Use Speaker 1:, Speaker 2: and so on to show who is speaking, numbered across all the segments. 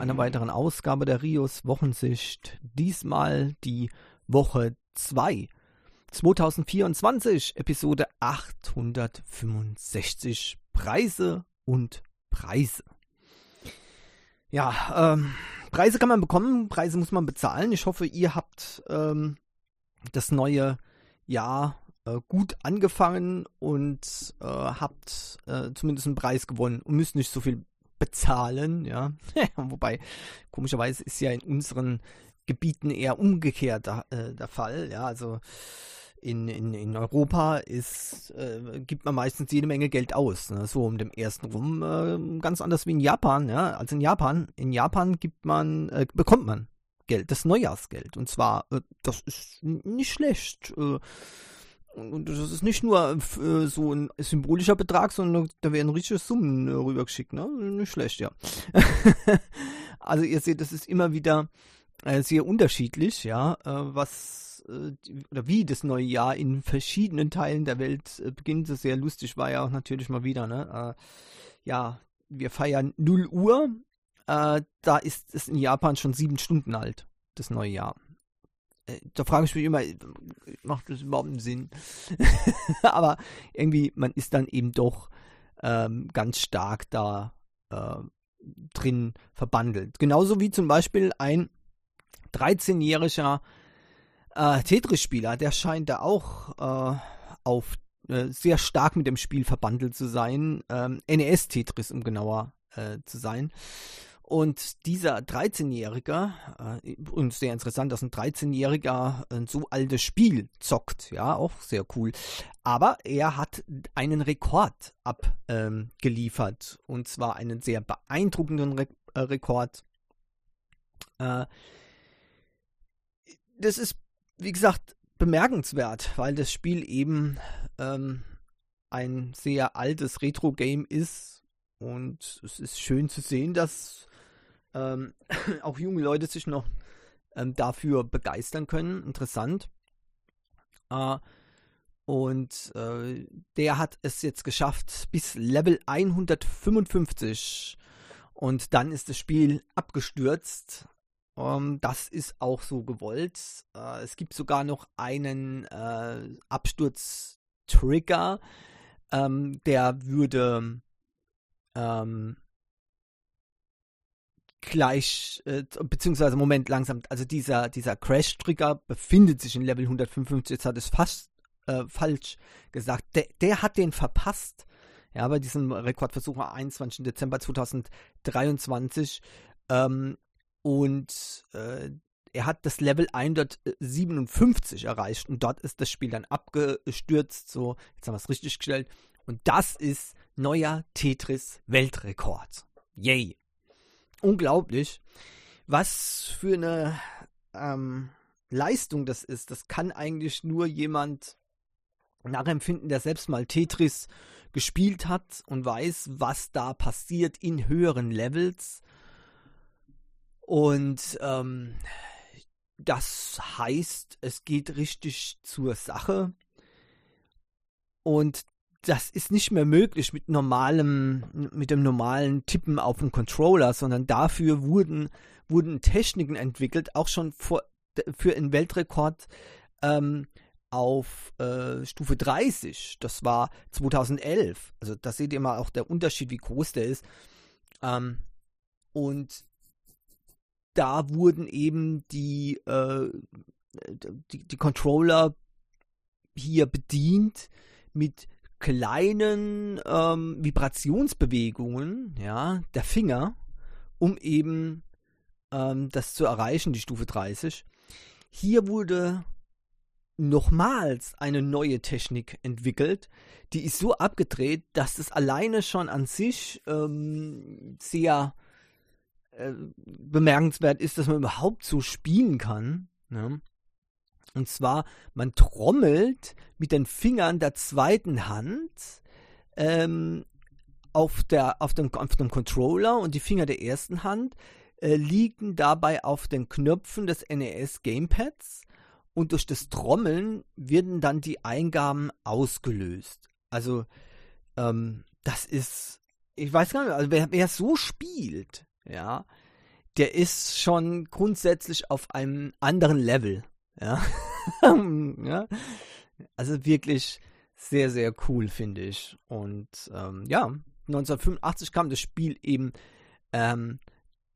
Speaker 1: einer weiteren Ausgabe der Rios Wochensicht. Diesmal die Woche 2. 2024, Episode 865. Preise und Preise. Ja, ähm, Preise kann man bekommen, Preise muss man bezahlen. Ich hoffe, ihr habt ähm, das neue Jahr äh, gut angefangen und äh, habt äh, zumindest einen Preis gewonnen und müsst nicht so viel bezahlen, ja. Wobei, komischerweise ist ja in unseren Gebieten eher umgekehrt der, äh, der Fall, ja. Also in, in, in Europa ist, äh, gibt man meistens jede Menge Geld aus. Ne? So um den ersten rum, äh, ganz anders wie in Japan, ja. Also in Japan, in Japan gibt man, äh, bekommt man Geld, das Neujahrsgeld. Und zwar, äh, das ist nicht schlecht. Und das ist nicht nur äh, so ein symbolischer Betrag, sondern da werden richtige Summen äh, rübergeschickt, ne? Nicht schlecht, ja. also ihr seht, das ist immer wieder äh, sehr unterschiedlich, ja, was oder wie das neue Jahr in verschiedenen Teilen der Welt beginnt. Das ist sehr lustig war ja auch natürlich mal wieder, ne? ja, wir feiern 0 Uhr. da ist es in Japan schon sieben Stunden alt, das neue Jahr. Da frage ich mich immer, macht das überhaupt einen Sinn? Aber irgendwie, man ist dann eben doch ähm, ganz stark da äh, drin verbandelt. Genauso wie zum Beispiel ein 13-jähriger äh, Tetris-Spieler, der scheint da auch äh, auf äh, sehr stark mit dem Spiel verbandelt zu sein. Ähm, NES-Tetris, um genauer äh, zu sein. Und dieser 13-Jährige, äh, und sehr interessant, dass ein 13-Jähriger ein so altes Spiel zockt, ja, auch sehr cool. Aber er hat einen Rekord abgeliefert, ähm, und zwar einen sehr beeindruckenden Re äh, Rekord. Äh, das ist, wie gesagt, bemerkenswert, weil das Spiel eben ähm, ein sehr altes Retro-Game ist. Und es ist schön zu sehen, dass ähm, auch junge Leute sich noch ähm, dafür begeistern können. Interessant. Äh, und äh, der hat es jetzt geschafft bis Level 155. Und dann ist das Spiel abgestürzt. Ähm, das ist auch so gewollt. Äh, es gibt sogar noch einen äh, Absturz-Trigger. Ähm, der würde ähm, gleich, äh, beziehungsweise Moment langsam, also dieser, dieser Crash-Trigger befindet sich in Level 155, jetzt hat es fast äh, falsch gesagt, der, der hat den verpasst, ja, bei diesem Rekordversuch am 21. Dezember 2023 ähm, und äh, er hat das Level 157 erreicht und dort ist das Spiel dann abgestürzt, so, jetzt haben wir es richtig gestellt und das ist neuer Tetris Weltrekord. Yay! Unglaublich, was für eine ähm, Leistung das ist. Das kann eigentlich nur jemand nachempfinden, der selbst mal Tetris gespielt hat und weiß, was da passiert in höheren Levels. Und ähm, das heißt, es geht richtig zur Sache. Und das ist nicht mehr möglich mit normalem, mit dem normalen Tippen auf dem Controller, sondern dafür wurden, wurden Techniken entwickelt, auch schon vor, für einen Weltrekord ähm, auf äh, Stufe 30. Das war 2011. Also da seht ihr mal auch der Unterschied, wie groß der ist. Ähm, und da wurden eben die, äh, die, die Controller hier bedient mit kleinen ähm, Vibrationsbewegungen ja, der Finger, um eben ähm, das zu erreichen, die Stufe 30. Hier wurde nochmals eine neue Technik entwickelt, die ist so abgedreht, dass es alleine schon an sich ähm, sehr äh, bemerkenswert ist, dass man überhaupt so spielen kann. Ne? Und zwar, man trommelt mit den Fingern der zweiten Hand ähm, auf, der, auf, dem, auf dem Controller und die Finger der ersten Hand äh, liegen dabei auf den Knöpfen des NES Gamepads und durch das Trommeln werden dann die Eingaben ausgelöst. Also, ähm, das ist ich weiß gar nicht, also wer, wer so spielt, ja, der ist schon grundsätzlich auf einem anderen Level. Ja. ja. Also wirklich sehr, sehr cool, finde ich. Und ähm, ja, 1985 kam das Spiel eben ähm,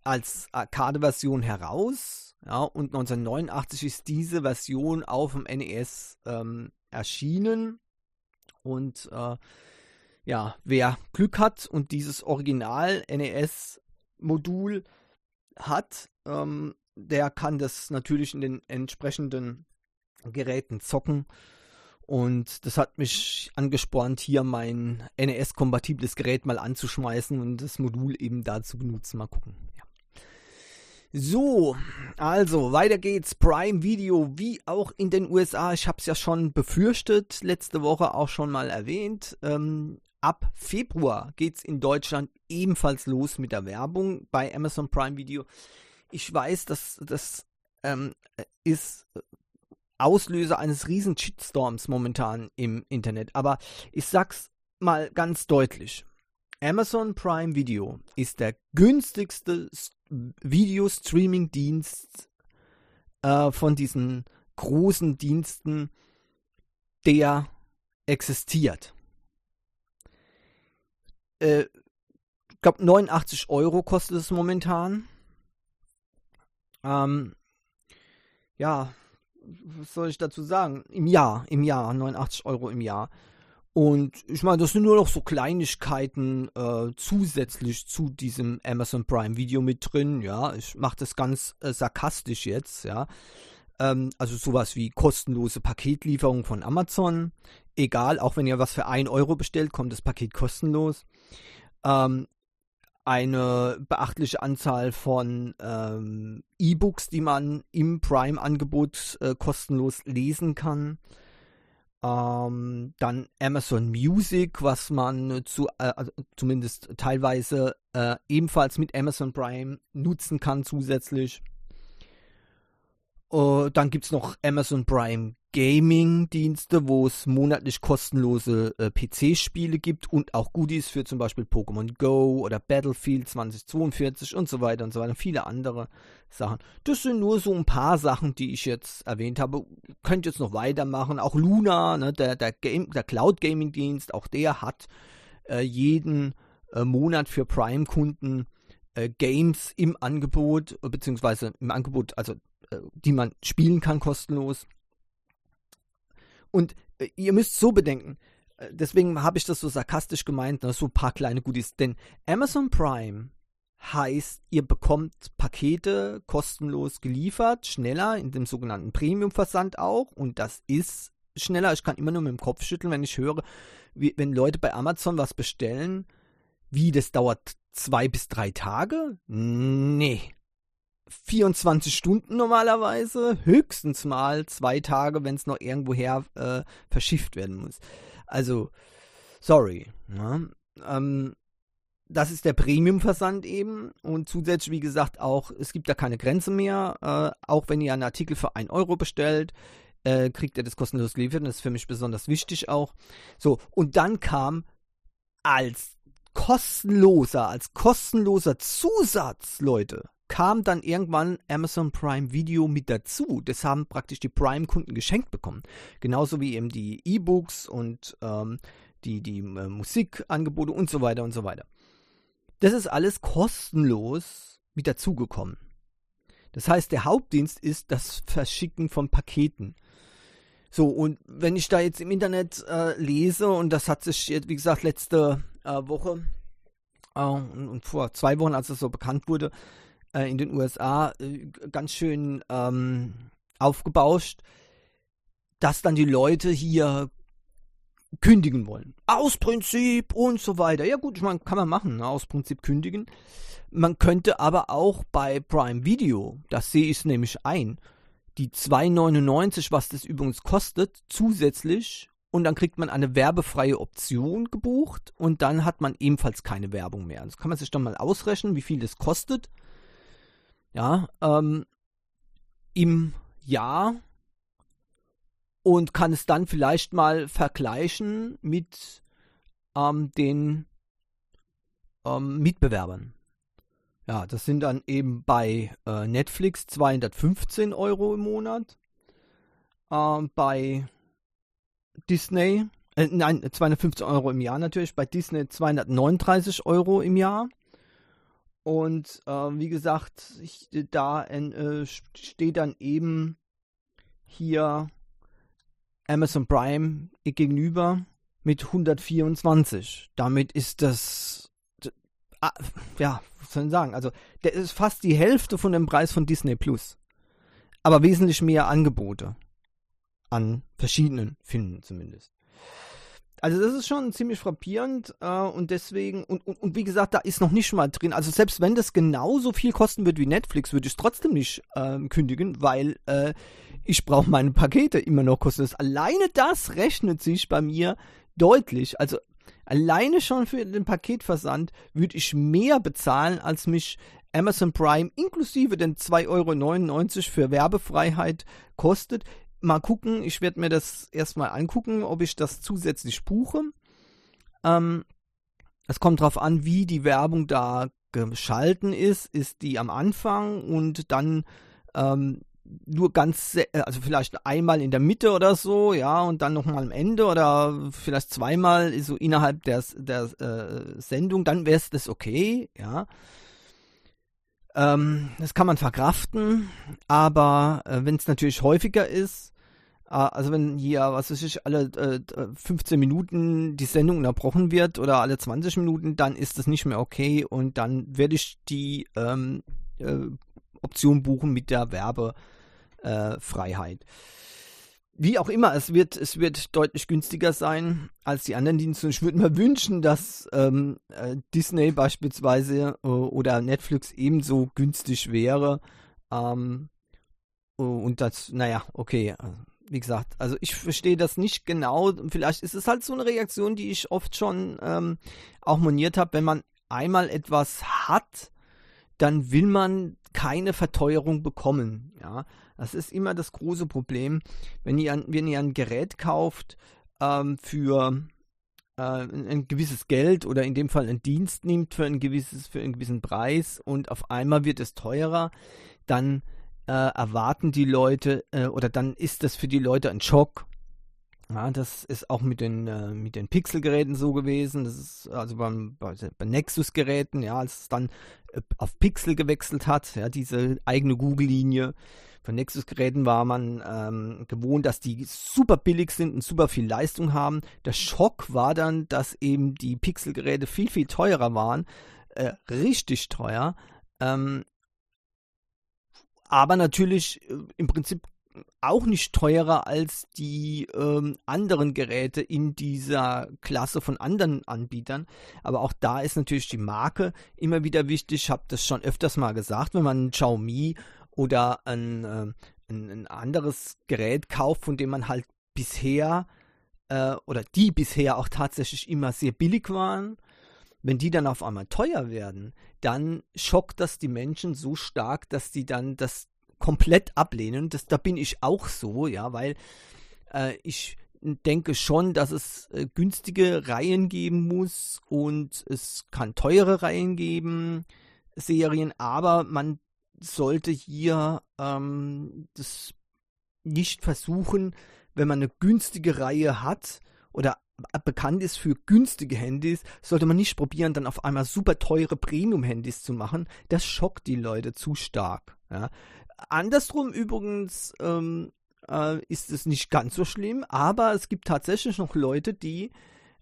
Speaker 1: als Arcade-Version heraus. Ja, und 1989 ist diese Version auf dem NES ähm, erschienen. Und äh, ja, wer Glück hat und dieses Original NES-Modul hat, ähm, der kann das natürlich in den entsprechenden Geräten zocken. Und das hat mich angespornt, hier mein NES-kompatibles Gerät mal anzuschmeißen und das Modul eben da zu benutzen. Mal gucken. Ja. So, also weiter geht's. Prime Video, wie auch in den USA. Ich habe es ja schon befürchtet, letzte Woche auch schon mal erwähnt. Ähm, ab Februar geht es in Deutschland ebenfalls los mit der Werbung bei Amazon Prime Video. Ich weiß, dass das ähm, ist Auslöser eines riesen Shitstorms momentan im Internet. Aber ich sag's mal ganz deutlich. Amazon Prime Video ist der günstigste Video-Streaming-Dienst äh, von diesen großen Diensten, der existiert äh, ich glaube 89 Euro kostet es momentan. Ähm, ja, was soll ich dazu sagen? Im Jahr, im Jahr, 89 Euro im Jahr. Und ich meine, das sind nur noch so Kleinigkeiten äh, zusätzlich zu diesem Amazon Prime Video mit drin. Ja, ich mache das ganz äh, sarkastisch jetzt. Ja, ähm, also sowas wie kostenlose Paketlieferung von Amazon. Egal, auch wenn ihr was für 1 Euro bestellt, kommt das Paket kostenlos. Ähm, eine beachtliche Anzahl von ähm, E-Books, die man im Prime-Angebot äh, kostenlos lesen kann. Ähm, dann Amazon Music, was man zu, äh, also zumindest teilweise äh, ebenfalls mit Amazon Prime nutzen kann zusätzlich. Uh, dann gibt es noch Amazon Prime Gaming-Dienste, wo es monatlich kostenlose äh, PC-Spiele gibt und auch Goodies für zum Beispiel Pokémon Go oder Battlefield 2042 und so weiter und so weiter. Und viele andere Sachen. Das sind nur so ein paar Sachen, die ich jetzt erwähnt habe. Könnt jetzt noch weitermachen. Auch Luna, ne, der, der, der Cloud-Gaming-Dienst, auch der hat äh, jeden äh, Monat für Prime-Kunden äh, Games im Angebot, beziehungsweise im Angebot, also äh, die man spielen kann kostenlos. Und äh, ihr müsst so bedenken, äh, deswegen habe ich das so sarkastisch gemeint, ne, so ein paar kleine Goodies, denn Amazon Prime heißt, ihr bekommt Pakete kostenlos geliefert, schneller in dem sogenannten Premium-Versand auch und das ist schneller. Ich kann immer nur mit dem Kopf schütteln, wenn ich höre, wie, wenn Leute bei Amazon was bestellen, wie das dauert zwei bis drei Tage? Nee. 24 Stunden normalerweise, höchstens mal zwei Tage, wenn es noch irgendwoher äh, verschifft werden muss. Also, sorry. Ne? Ähm, das ist der Premium-Versand eben und zusätzlich, wie gesagt, auch, es gibt da keine Grenze mehr. Äh, auch wenn ihr einen Artikel für 1 Euro bestellt, äh, kriegt ihr das kostenlos geliefert. Das ist für mich besonders wichtig auch. So, und dann kam als kostenloser, als kostenloser Zusatz, Leute, kam dann irgendwann Amazon Prime Video mit dazu. Das haben praktisch die Prime-Kunden geschenkt bekommen. Genauso wie eben die E-Books und ähm, die, die äh, Musikangebote und so weiter und so weiter. Das ist alles kostenlos mit dazugekommen. Das heißt, der Hauptdienst ist das Verschicken von Paketen. So, und wenn ich da jetzt im Internet äh, lese, und das hat sich jetzt, wie gesagt, letzte äh, Woche äh, und, und, vor zwei Wochen, als es so bekannt wurde, äh, in den USA äh, ganz schön ähm, aufgebauscht, dass dann die Leute hier kündigen wollen. Aus Prinzip und so weiter. Ja gut, ich meine, kann man machen, ne? aus Prinzip kündigen. Man könnte aber auch bei Prime Video, das sehe ich nämlich ein, die 2,99, was das übrigens kostet, zusätzlich und dann kriegt man eine werbefreie Option gebucht und dann hat man ebenfalls keine Werbung mehr. Das kann man sich dann mal ausrechnen, wie viel das kostet ja, ähm, im Jahr und kann es dann vielleicht mal vergleichen mit ähm, den ähm, Mitbewerbern. Ja, das sind dann eben bei äh, Netflix 215 Euro im Monat, äh, bei Disney, äh, nein, 215 Euro im Jahr natürlich, bei Disney 239 Euro im Jahr. Und äh, wie gesagt, ich, da äh, steht dann eben hier Amazon Prime gegenüber mit 124. Damit ist das, ah, ja, was soll ich sagen? Also, der ist fast die Hälfte von dem Preis von Disney Plus. Aber wesentlich mehr Angebote. An verschiedenen Filmen zumindest. Also das ist schon ziemlich frappierend äh, und deswegen, und, und, und, wie gesagt, da ist noch nicht mal drin. Also selbst wenn das genauso viel kosten wird wie Netflix, würde ich es trotzdem nicht äh, kündigen, weil äh, ich brauche meine Pakete immer noch kostenlos. Alleine das rechnet sich bei mir deutlich. Also alleine schon für den Paketversand würde ich mehr bezahlen, als mich Amazon Prime inklusive den 2,99 Euro für Werbefreiheit kostet. Mal gucken, ich werde mir das erstmal angucken, ob ich das zusätzlich buche. Ähm, es kommt darauf an, wie die Werbung da geschalten ist. Ist die am Anfang und dann ähm, nur ganz, also vielleicht einmal in der Mitte oder so, ja, und dann nochmal am Ende oder vielleicht zweimal so innerhalb der, der äh, Sendung, dann wäre es das okay, ja. Ähm, das kann man verkraften, aber äh, wenn es natürlich häufiger ist, also wenn hier, was weiß ich, alle äh, 15 Minuten die Sendung unterbrochen wird oder alle 20 Minuten, dann ist das nicht mehr okay und dann werde ich die ähm, äh, Option buchen mit der Werbe äh. Wie auch immer, es wird, es wird deutlich günstiger sein als die anderen Dienste. Ich würde mir wünschen, dass ähm, äh, Disney beispielsweise äh, oder Netflix ebenso günstig wäre. Ähm, und das, naja, okay, wie gesagt, also ich verstehe das nicht genau. Vielleicht ist es halt so eine Reaktion, die ich oft schon ähm, auch moniert habe. Wenn man einmal etwas hat, dann will man keine Verteuerung bekommen. Ja, das ist immer das große Problem, wenn ihr ein, wenn ihr ein Gerät kauft ähm, für äh, ein, ein, gewisses Geld oder in dem Fall einen Dienst nimmt für ein gewisses für einen gewissen Preis und auf einmal wird es teurer, dann äh, erwarten die Leute äh, oder dann ist das für die Leute ein Schock. Ja, das ist auch mit den, äh, den Pixel-Geräten so gewesen. Das ist also beim, bei, bei Nexus-Geräten, ja, als es dann äh, auf Pixel gewechselt hat, ja, diese eigene Google-Linie, von Nexus-Geräten war man ähm, gewohnt, dass die super billig sind und super viel Leistung haben. Der Schock war dann, dass eben die Pixel-Geräte viel, viel teurer waren. Äh, richtig teuer. Ähm, aber natürlich äh, im Prinzip auch nicht teurer als die ähm, anderen Geräte in dieser Klasse von anderen Anbietern. Aber auch da ist natürlich die Marke immer wieder wichtig. Ich habe das schon öfters mal gesagt, wenn man Xiaomi oder ein, äh, ein, ein, anderes Gerät kauft, von dem man halt bisher äh, oder die bisher auch tatsächlich immer sehr billig waren, wenn die dann auf einmal teuer werden, dann schockt das die Menschen so stark, dass die dann das komplett ablehnen. Das, da bin ich auch so, ja, weil äh, ich denke schon, dass es äh, günstige Reihen geben muss und es kann teure Reihen geben, Serien, aber man sollte hier ähm, das nicht versuchen, wenn man eine günstige Reihe hat oder bekannt ist für günstige Handys, sollte man nicht probieren, dann auf einmal super teure Premium-Handys zu machen. Das schockt die Leute zu stark. Ja. Andersrum übrigens ähm, äh, ist es nicht ganz so schlimm, aber es gibt tatsächlich noch Leute, die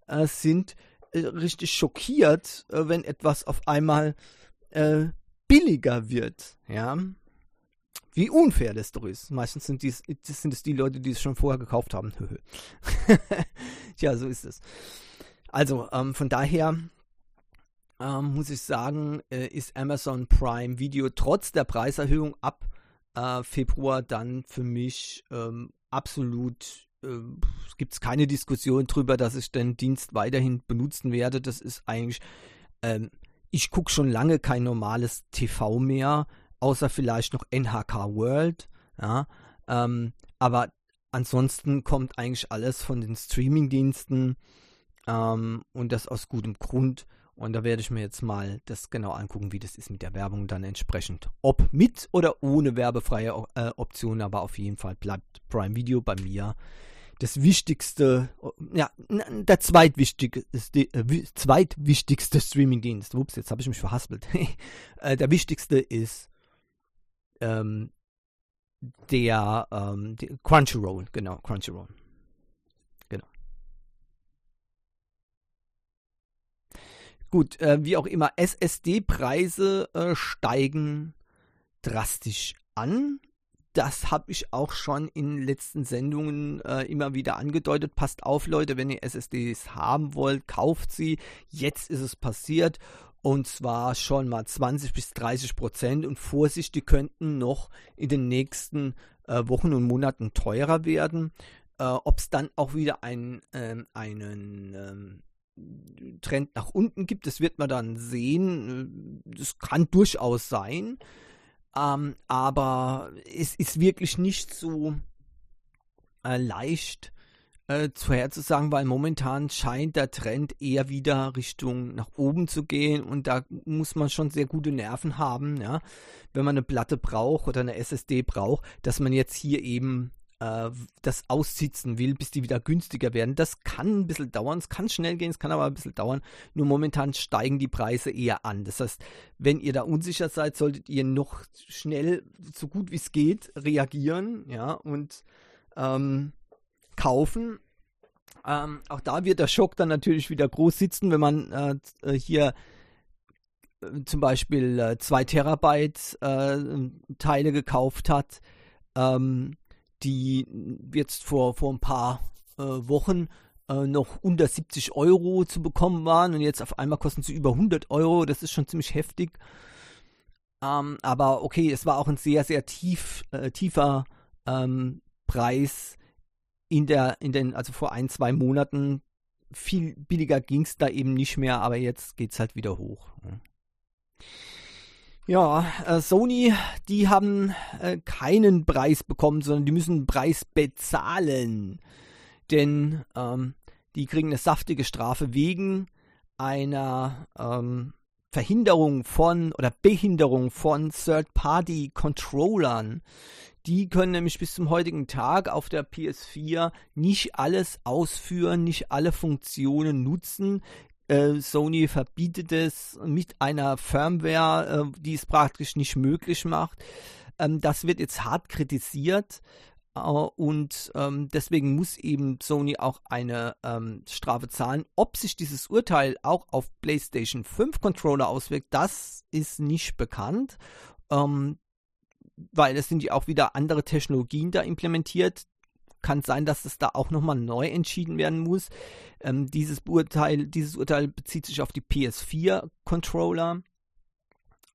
Speaker 1: äh, sind äh, richtig schockiert, äh, wenn etwas auf einmal äh, billiger wird, ja. Wie unfair das doch ist. Meistens sind, dies, sind es die Leute, die es schon vorher gekauft haben. Tja, so ist es. Also, ähm, von daher ähm, muss ich sagen, äh, ist Amazon Prime Video trotz der Preiserhöhung ab äh, Februar dann für mich ähm, absolut äh, gibt es keine Diskussion darüber, dass ich den Dienst weiterhin benutzen werde. Das ist eigentlich ähm, ich gucke schon lange kein normales TV mehr, außer vielleicht noch NHK World. Ja, ähm, aber ansonsten kommt eigentlich alles von den Streamingdiensten ähm, und das aus gutem Grund. Und da werde ich mir jetzt mal das genau angucken, wie das ist mit der Werbung dann entsprechend. Ob mit oder ohne werbefreie äh, Optionen, aber auf jeden Fall bleibt Prime Video bei mir das wichtigste, ja, der zweitwichtigste, äh, zweitwichtigste Streamingdienst. Ups, jetzt habe ich mich verhaspelt. äh, der wichtigste ist ähm, der, ähm, Crunchyroll, genau, Crunchyroll. Gut, äh, wie auch immer, SSD-Preise äh, steigen drastisch an. Das habe ich auch schon in letzten Sendungen äh, immer wieder angedeutet. Passt auf, Leute, wenn ihr SSDs haben wollt, kauft sie. Jetzt ist es passiert. Und zwar schon mal 20 bis 30 Prozent. Und Vorsicht, die könnten noch in den nächsten äh, Wochen und Monaten teurer werden. Äh, Ob es dann auch wieder ein, ähm, einen ähm, Trend nach unten gibt. Das wird man dann sehen. Das kann durchaus sein. Ähm, aber es ist wirklich nicht so äh, leicht äh, vorherzusagen, weil momentan scheint der Trend eher wieder Richtung nach oben zu gehen und da muss man schon sehr gute Nerven haben, ja, wenn man eine Platte braucht oder eine SSD braucht, dass man jetzt hier eben äh, das aussitzen will, bis die wieder günstiger werden. Das kann ein bisschen dauern, es kann schnell gehen, es kann aber ein bisschen dauern. Nur momentan steigen die Preise eher an. Das heißt, wenn ihr da unsicher seid, solltet ihr noch schnell, so gut wie es geht, reagieren, ja, und ähm, kaufen. Ähm, auch da wird der Schock dann natürlich wieder groß sitzen, wenn man äh, äh hier äh, zum Beispiel 2 äh, Terabyte äh, Teile gekauft hat. Ähm, die jetzt vor, vor ein paar äh, Wochen äh, noch unter 70 Euro zu bekommen waren und jetzt auf einmal kosten sie über 100 Euro. Das ist schon ziemlich heftig. Ähm, aber okay, es war auch ein sehr, sehr tief, äh, tiefer ähm, Preis in der, in den, also vor ein, zwei Monaten. Viel billiger ging es da eben nicht mehr, aber jetzt geht es halt wieder hoch. Ja. Ja, äh, Sony, die haben äh, keinen Preis bekommen, sondern die müssen einen Preis bezahlen. Denn ähm, die kriegen eine saftige Strafe wegen einer ähm, Verhinderung von oder Behinderung von Third-Party-Controllern. Die können nämlich bis zum heutigen Tag auf der PS4 nicht alles ausführen, nicht alle Funktionen nutzen, äh, Sony verbietet es mit einer Firmware, äh, die es praktisch nicht möglich macht. Ähm, das wird jetzt hart kritisiert. Uh, und ähm, deswegen muss eben Sony auch eine ähm, Strafe zahlen. Ob sich dieses Urteil auch auf PlayStation 5 Controller auswirkt, das ist nicht bekannt, ähm, weil es sind ja auch wieder andere Technologien da implementiert, kann sein, dass es da auch nochmal neu entschieden werden muss. Ähm, dieses, Urteil, dieses Urteil bezieht sich auf die PS4-Controller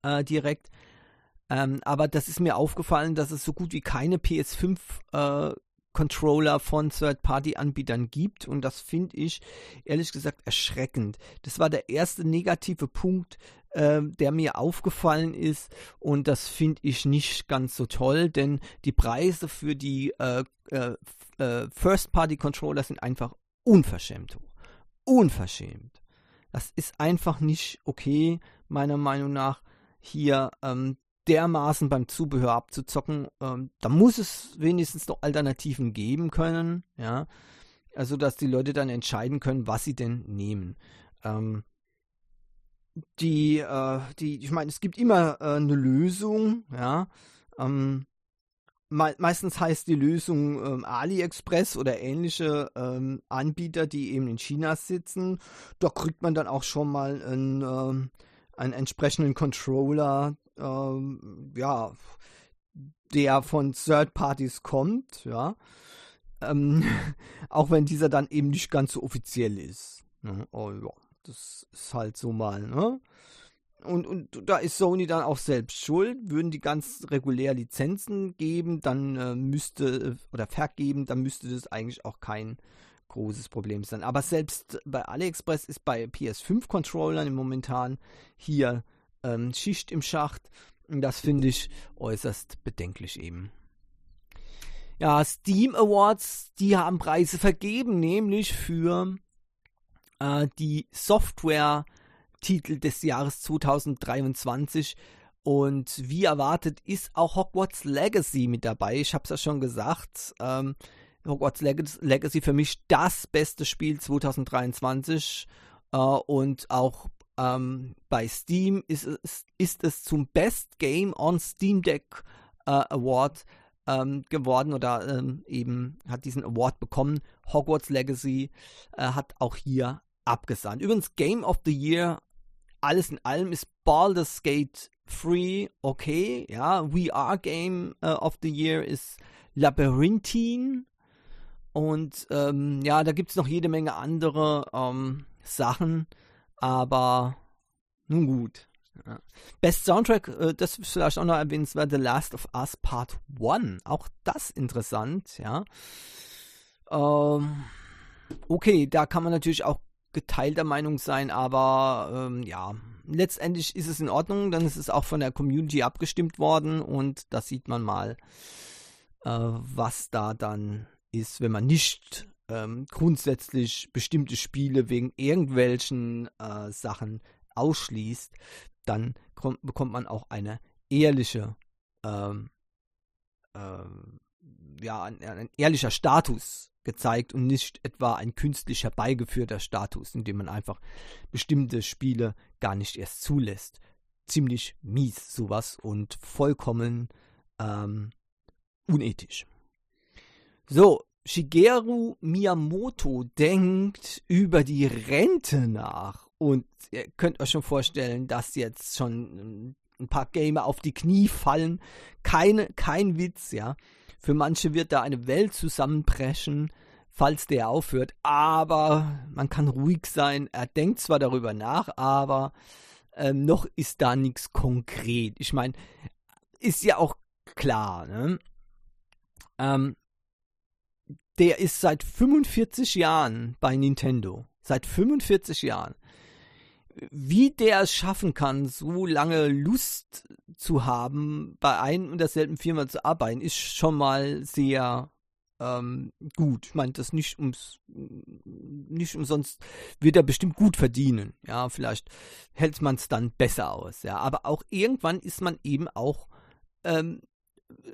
Speaker 1: äh, direkt. Ähm, aber das ist mir aufgefallen, dass es so gut wie keine PS5 äh, Controller von Third-Party-Anbietern gibt und das finde ich ehrlich gesagt erschreckend. Das war der erste negative Punkt, äh, der mir aufgefallen ist und das finde ich nicht ganz so toll, denn die Preise für die äh, äh, äh, First-Party-Controller sind einfach unverschämt hoch. Unverschämt. Das ist einfach nicht okay, meiner Meinung nach, hier ähm, dermaßen beim Zubehör abzuzocken. Ähm, da muss es wenigstens noch Alternativen geben können, ja. Also, dass die Leute dann entscheiden können, was sie denn nehmen. Ähm, die, äh, die, ich meine, es gibt immer äh, eine Lösung, ja. Ähm, me meistens heißt die Lösung ähm, AliExpress oder ähnliche ähm, Anbieter, die eben in China sitzen. Da kriegt man dann auch schon mal einen, ähm, einen entsprechenden Controller, ähm, ja, der von Third Parties kommt, ja. Ähm, auch wenn dieser dann eben nicht ganz so offiziell ist. Ne? Oh, ja, das ist halt so mal, ne? Und, und da ist Sony dann auch selbst schuld. Würden die ganz regulär Lizenzen geben, dann äh, müsste, oder vergeben, dann müsste das eigentlich auch kein großes Problem sein. Aber selbst bei AliExpress ist bei PS5-Controllern momentan hier ähm, Schicht im Schacht. Das finde ich äußerst bedenklich eben. Ja, Steam Awards, die haben Preise vergeben, nämlich für äh, die Software Titel des Jahres 2023. Und wie erwartet ist auch Hogwarts Legacy mit dabei. Ich habe es ja schon gesagt. Ähm, Hogwarts Legacy für mich das beste Spiel 2023. Äh, und auch ähm, bei Steam ist es, ist es zum Best Game on Steam Deck äh, Award ähm, geworden oder ähm, eben hat diesen Award bekommen. Hogwarts Legacy äh, hat auch hier abgesandt. Übrigens, Game of the Year, alles in allem ist Baldur's Gate 3 okay. Ja, VR Game uh, of the Year ist Labyrinthine. Und ähm, ja, da gibt es noch jede Menge andere ähm, Sachen. Aber nun gut. Ja. Best Soundtrack, äh, das ist vielleicht auch noch erwähnenswert, The Last of Us Part 1. Auch das interessant, ja. Ähm, okay, da kann man natürlich auch geteilter Meinung sein, aber ähm, ja, letztendlich ist es in Ordnung, dann ist es auch von der Community abgestimmt worden und da sieht man mal, äh, was da dann ist, wenn man nicht ähm, grundsätzlich bestimmte Spiele wegen irgendwelchen äh, Sachen ausschließt, dann kommt, bekommt man auch eine ehrliche, ähm, ähm, ja, ein, ein, ehrlicher Status gezeigt und nicht etwa ein künstlich herbeigeführter Status, in dem man einfach bestimmte Spiele gar nicht erst zulässt. Ziemlich mies sowas und vollkommen ähm, unethisch. So, Shigeru Miyamoto denkt über die Rente nach. Und ihr könnt euch schon vorstellen, dass jetzt schon ein paar Gamer auf die Knie fallen. Keine, kein Witz, ja. Für manche wird da eine Welt zusammenbrechen, falls der aufhört. Aber man kann ruhig sein. Er denkt zwar darüber nach, aber ähm, noch ist da nichts konkret. Ich meine, ist ja auch klar, ne? Ähm, der ist seit 45 Jahren bei Nintendo. Seit 45 Jahren. Wie der es schaffen kann, so lange Lust zu haben, bei ein und derselben Firma zu arbeiten, ist schon mal sehr ähm, gut. Ich meine, das nicht ums nicht umsonst wird er bestimmt gut verdienen. Ja, vielleicht hält man es dann besser aus. Ja, aber auch irgendwann ist man eben auch ähm,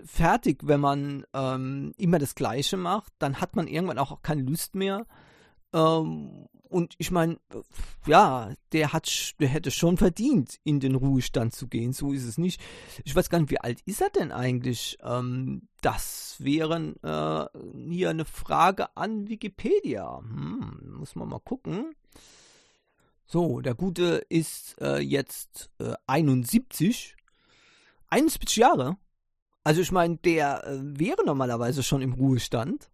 Speaker 1: fertig, wenn man ähm, immer das Gleiche macht. Dann hat man irgendwann auch keine Lust mehr. Ähm, und ich meine, ja, der hat, der hätte schon verdient, in den Ruhestand zu gehen. So ist es nicht. Ich weiß gar nicht, wie alt ist er denn eigentlich? Ähm, das wäre äh, hier eine Frage an Wikipedia. Hm, muss man mal gucken. So, der Gute ist äh, jetzt äh, 71. 71 Jahre. Also ich meine, der äh, wäre normalerweise schon im Ruhestand,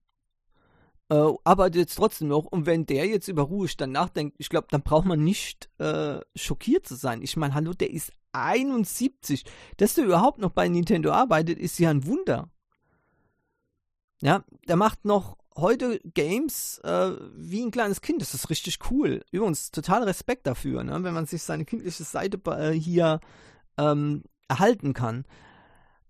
Speaker 1: äh, arbeitet jetzt trotzdem noch. Und wenn der jetzt über Ruhestand nachdenkt, ich glaube, dann braucht man nicht äh, schockiert zu sein. Ich meine, hallo, der ist 71. Dass der überhaupt noch bei Nintendo arbeitet, ist ja ein Wunder. Ja, der macht noch heute Games äh, wie ein kleines Kind. Das ist richtig cool. Übrigens, total Respekt dafür, ne? wenn man sich seine kindliche Seite äh, hier ähm, erhalten kann.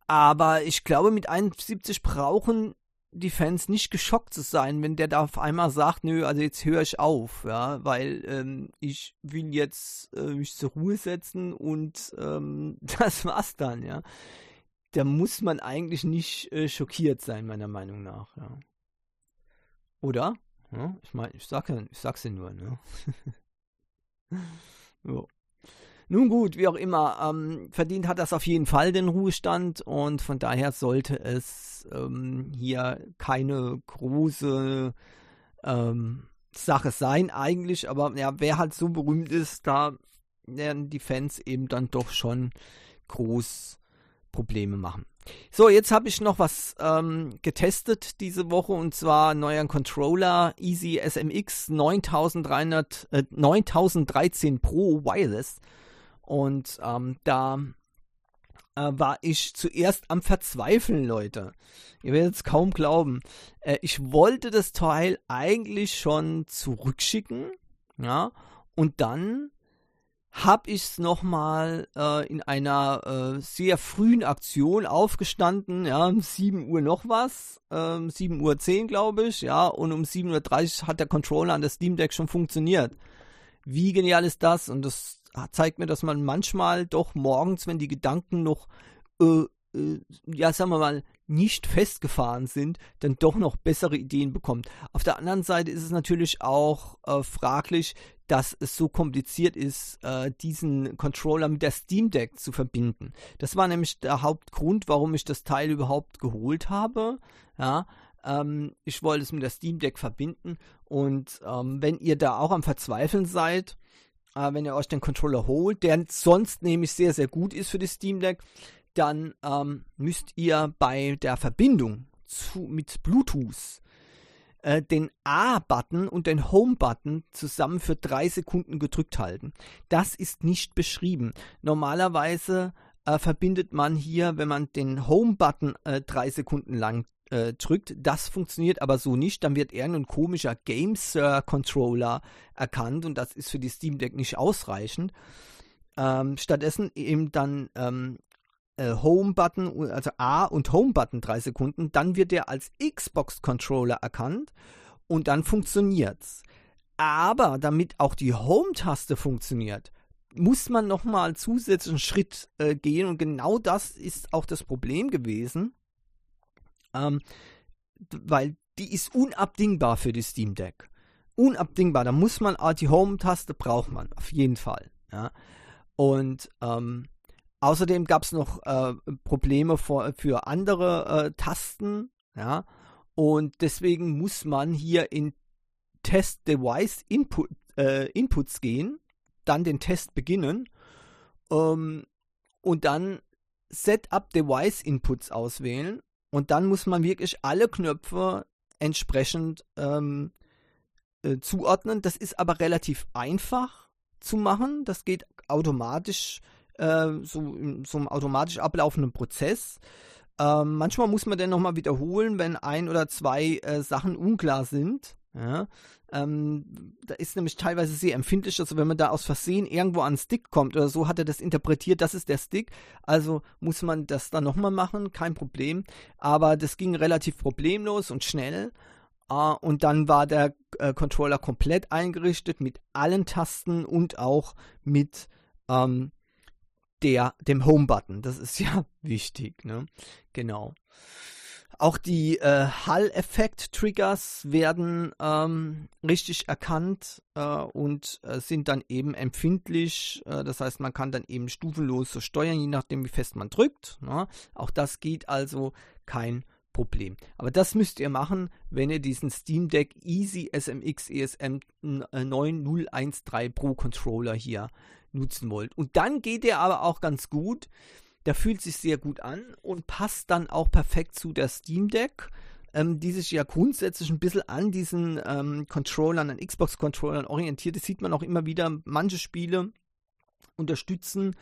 Speaker 1: Aber ich glaube, mit 71 brauchen die Fans nicht geschockt zu sein, wenn der da auf einmal sagt, nö, also jetzt höre ich auf, ja, weil ähm, ich will jetzt äh, mich zur Ruhe setzen und ähm, das war's dann, ja. Da muss man eigentlich nicht äh, schockiert sein, meiner Meinung nach, ja. Oder? Ja, ich meine, ich, sag ich sag's ja nur, ne? so. Nun gut, wie auch immer, ähm, verdient hat das auf jeden Fall den Ruhestand und von daher sollte es ähm, hier keine große ähm, Sache sein eigentlich, aber ja, wer halt so berühmt ist, da werden die Fans eben dann doch schon groß Probleme machen. So, jetzt habe ich noch was ähm, getestet diese Woche und zwar neuer Controller Easy SMX 9300, äh, 9013 Pro Wireless. Und ähm, da äh, war ich zuerst am Verzweifeln, Leute. Ihr werdet es kaum glauben. Äh, ich wollte das Teil eigentlich schon zurückschicken, ja, und dann habe ich es nochmal äh, in einer äh, sehr frühen Aktion aufgestanden, ja, 7 Uhr noch was, äh, 7 Uhr 10 glaube ich, ja, und um 7.30 Uhr hat der Controller an der Steam Deck schon funktioniert wie genial ist das? Und das zeigt mir, dass man manchmal doch morgens, wenn die Gedanken noch, äh, äh, ja, sagen wir mal, nicht festgefahren sind, dann doch noch bessere Ideen bekommt. Auf der anderen Seite ist es natürlich auch äh, fraglich, dass es so kompliziert ist, äh, diesen Controller mit der Steam Deck zu verbinden. Das war nämlich der Hauptgrund, warum ich das Teil überhaupt geholt habe. Ja, ähm, ich wollte es mit der Steam Deck verbinden und ähm, wenn ihr da auch am Verzweifeln seid, äh, wenn ihr euch den Controller holt, der sonst nämlich sehr, sehr gut ist für die Steam Deck, dann ähm, müsst ihr bei der Verbindung zu, mit Bluetooth äh, den A-Button und den Home-Button zusammen für drei Sekunden gedrückt halten. Das ist nicht beschrieben. Normalerweise äh, verbindet man hier, wenn man den Home-Button äh, drei Sekunden lang äh, drückt. Das funktioniert aber so nicht. Dann wird eher ein komischer GameSir-Controller erkannt und das ist für die Steam Deck nicht ausreichend. Ähm, stattdessen eben dann ähm, äh, Home-Button, also A und Home-Button drei Sekunden, dann wird der als Xbox-Controller erkannt und dann funktioniert's. Aber damit auch die Home-Taste funktioniert, muss man nochmal zusätzlichen Schritt äh, gehen und genau das ist auch das Problem gewesen, ähm, weil die ist unabdingbar für die Steam Deck. Unabdingbar, da muss man, die Home-Taste braucht man, auf jeden Fall. Ja. Und ähm, Außerdem gab es noch äh, Probleme für, für andere äh, Tasten, ja, und deswegen muss man hier in Test Device Input, äh, Inputs gehen, dann den Test beginnen ähm, und dann Setup Device Inputs auswählen und dann muss man wirklich alle Knöpfe entsprechend ähm, äh, zuordnen. Das ist aber relativ einfach zu machen. Das geht automatisch äh, so, so einem automatisch ablaufenden Prozess. Ähm, manchmal muss man dann nochmal wiederholen, wenn ein oder zwei äh, Sachen unklar sind. Ja, ähm, da ist nämlich teilweise sehr empfindlich, also wenn man da aus Versehen irgendwo an einen Stick kommt oder so, hat er das interpretiert, das ist der Stick, also muss man das dann nochmal machen, kein Problem. Aber das ging relativ problemlos und schnell. Uh, und dann war der äh, Controller komplett eingerichtet mit allen Tasten und auch mit ähm, der, dem Home-Button. Das ist ja wichtig, ne? Genau. Auch die äh, Hall-Effekt-Triggers werden ähm, richtig erkannt äh, und äh, sind dann eben empfindlich. Äh, das heißt, man kann dann eben stufenlos so steuern, je nachdem, wie fest man drückt. Ne? Auch das geht also kein Problem. Aber das müsst ihr machen, wenn ihr diesen Steam Deck Easy SMX ESM 9013 Pro Controller hier nutzen wollt. Und dann geht er aber auch ganz gut. Der fühlt sich sehr gut an und passt dann auch perfekt zu der Steam Deck, ähm, die sich ja grundsätzlich ein bisschen an diesen ähm, Controllern, an Xbox-Controllern orientiert. Das sieht man auch immer wieder. Manche Spiele unterstützen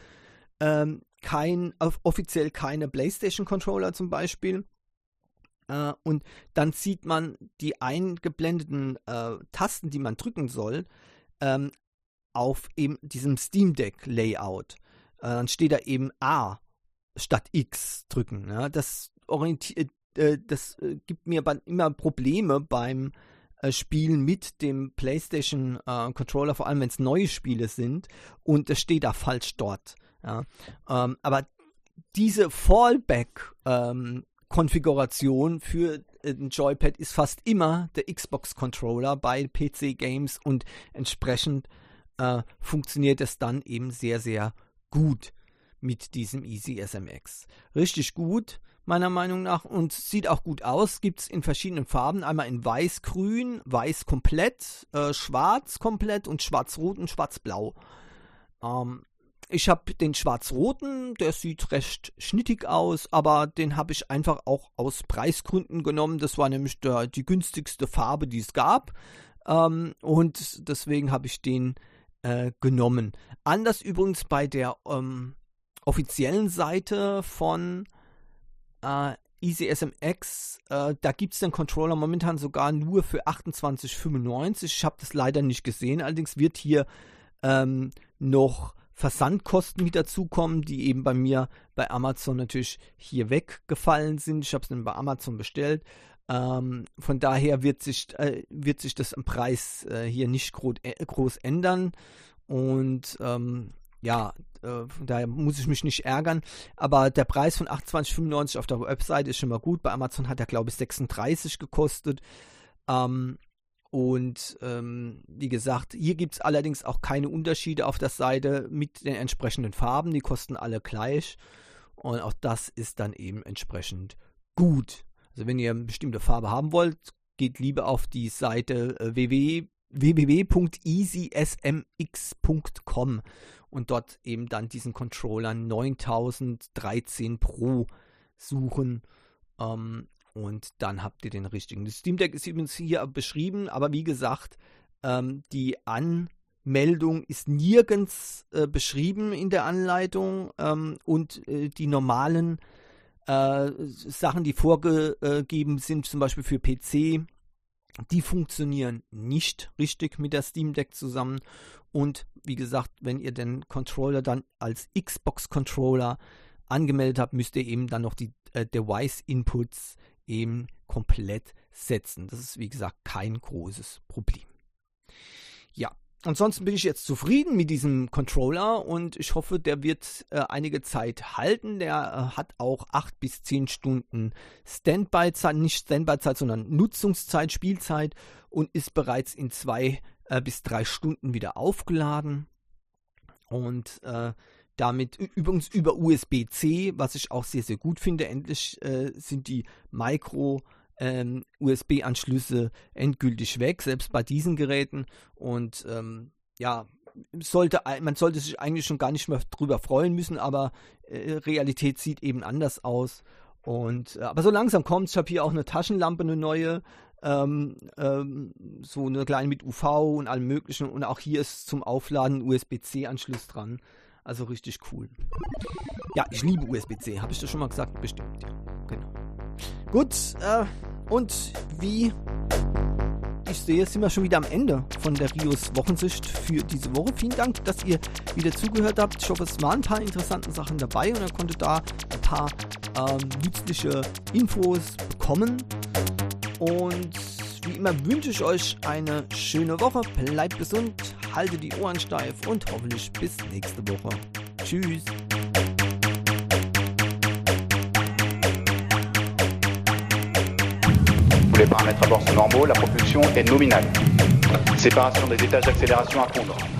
Speaker 1: ähm, kein, offiziell keine PlayStation-Controller zum Beispiel. Äh, und dann sieht man die eingeblendeten äh, Tasten, die man drücken soll, ähm, auf eben diesem Steam Deck Layout. Äh, dann steht da eben A statt X drücken. Ja? Das orientiert, äh, das äh, gibt mir immer Probleme beim äh, Spielen mit dem PlayStation äh, Controller, vor allem wenn es neue Spiele sind und es steht da falsch dort. Ja? Ähm, aber diese Fallback ähm, Konfiguration für ein Joypad ist fast immer der Xbox Controller bei PC Games und entsprechend äh, funktioniert es dann eben sehr, sehr gut mit diesem Easy SMX. Richtig gut, meiner Meinung nach, und sieht auch gut aus. Gibt es in verschiedenen Farben. Einmal in weiß-grün, weiß komplett, äh, schwarz komplett und schwarz-rot und schwarz-blau. Ähm, ich habe den schwarz-roten, der sieht recht schnittig aus, aber den habe ich einfach auch aus Preisgründen genommen. Das war nämlich der, die günstigste Farbe, die es gab. Ähm, und deswegen habe ich den äh, genommen. Anders übrigens bei der ähm, offiziellen Seite von äh, EasySMX, äh, da gibt es den Controller momentan sogar nur für 28,95. Ich habe das leider nicht gesehen. Allerdings wird hier ähm, noch Versandkosten mit dazukommen, die eben bei mir bei Amazon natürlich hier weggefallen sind. Ich habe es dann bei Amazon bestellt. Ähm, von daher wird sich, äh, wird sich das im Preis äh, hier nicht groß, äh, groß ändern. Und ähm, ja, äh, daher muss ich mich nicht ärgern. Aber der Preis von 28,95 auf der Website ist schon mal gut. Bei Amazon hat er, glaube ich, 36 gekostet. Ähm, und ähm, wie gesagt, hier gibt es allerdings auch keine Unterschiede auf der Seite mit den entsprechenden Farben. Die kosten alle gleich. Und auch das ist dann eben entsprechend gut. Also wenn ihr eine bestimmte Farbe haben wollt, geht lieber auf die Seite äh, www.easysmx.com und dort eben dann diesen Controller 9013 Pro suchen. Ähm, und dann habt ihr den richtigen. Das Steam Deck ist übrigens hier beschrieben, aber wie gesagt, ähm, die Anmeldung ist nirgends äh, beschrieben in der Anleitung ähm, und äh, die normalen äh, Sachen, die vorgegeben sind, zum Beispiel für PC, die funktionieren nicht richtig mit der Steam Deck zusammen. Und wie gesagt, wenn ihr den Controller dann als Xbox-Controller angemeldet habt, müsst ihr eben dann noch die äh, Device-Inputs eben komplett setzen. Das ist wie gesagt kein großes Problem. Ja, ansonsten bin ich jetzt zufrieden mit diesem Controller und ich hoffe, der wird äh, einige Zeit halten. Der äh, hat auch 8 bis 10 Stunden Standby-Zeit, nicht Standby-Zeit, sondern Nutzungszeit, Spielzeit und ist bereits in 2 äh, bis 3 Stunden wieder aufgeladen. Und äh, damit übrigens über USB-C, was ich auch sehr, sehr gut finde. Endlich äh, sind die Micro- ähm, USB-Anschlüsse endgültig weg, selbst bei diesen Geräten. Und ähm, ja, sollte, man sollte sich eigentlich schon gar nicht mehr drüber freuen müssen, aber äh, Realität sieht eben anders aus. Und äh, aber so langsam kommt es. Ich habe hier auch eine Taschenlampe, eine neue, ähm, ähm, so eine kleine mit UV und allem möglichen. Und auch hier ist zum Aufladen USB-C-Anschluss dran. Also richtig cool. Ja, ich liebe USB-C. Habe ich das schon mal gesagt? Bestimmt, ja. Genau. Gut, äh, und wie ich sehe, sind wir schon wieder am Ende von der Rios Wochensicht für diese Woche. Vielen Dank, dass ihr wieder zugehört habt. Ich hoffe, es waren ein paar interessante Sachen dabei und ihr konntet da ein paar ähm, nützliche Infos bekommen. Und wie immer wünsche ich euch eine schöne Woche. Bleibt gesund, haltet die Ohren steif und hoffentlich bis nächste Woche. Tschüss.
Speaker 2: Paramètres à bord sont normaux, la propulsion est nominale. Séparation des étages d'accélération à fondre.